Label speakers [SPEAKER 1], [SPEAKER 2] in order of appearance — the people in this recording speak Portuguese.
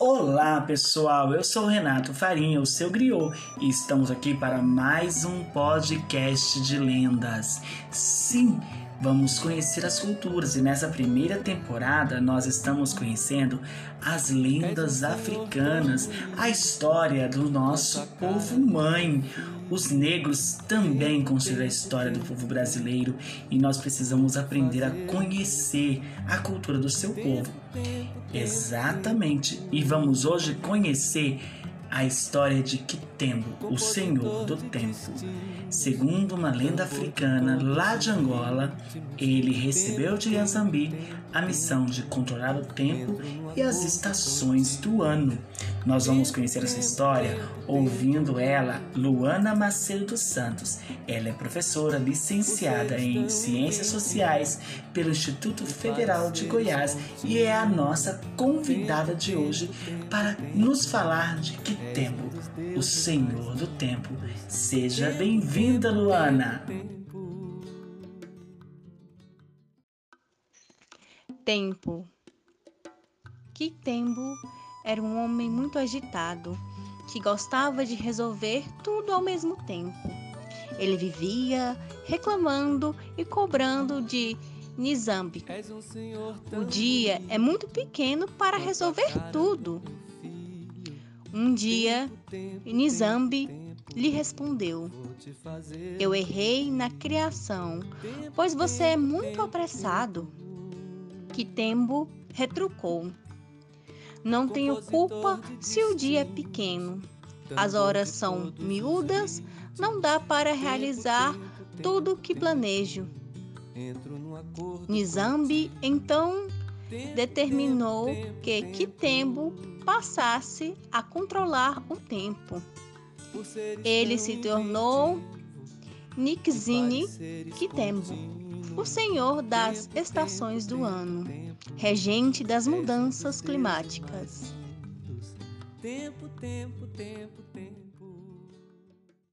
[SPEAKER 1] Olá pessoal, eu sou Renato Farinha, o seu griot, e estamos aqui para mais um podcast de lendas. Sim, vamos conhecer as culturas e nessa primeira temporada nós estamos conhecendo as lendas africanas, a história do nosso povo mãe. Os negros também construíram a história do povo brasileiro e nós precisamos aprender a conhecer a cultura do seu povo. Exatamente. E vamos hoje conhecer a história de Kitembo, o Senhor do Tempo. Segundo uma lenda africana lá de Angola, ele recebeu de Yazambi a missão de controlar o tempo e as estações do ano. Nós vamos conhecer essa história ouvindo ela, Luana Macedo dos Santos. Ela é professora licenciada em Ciências Sociais pelo Instituto Federal de Goiás e é a nossa convidada de hoje para nos falar de que tempo, o Senhor do Tempo. Seja bem-vinda, Luana!
[SPEAKER 2] Tempo. Que tempo era um homem muito agitado, que gostava de resolver tudo ao mesmo tempo. Ele vivia reclamando e cobrando de Nizambi. O dia é muito pequeno para resolver tudo. Um dia, Nizambi lhe respondeu: Eu errei na criação, pois você é muito apressado. Kitembo retrucou: não tenho culpa se o dia é pequeno. As horas são miúdas, não dá para realizar tudo o que planejo. Nizambi então determinou que Kitembo passasse a controlar o tempo. Ele se tornou Nikzini Kitembo, o senhor das estações do ano regente das mudanças climáticas. Tempo, tempo, tempo, tempo.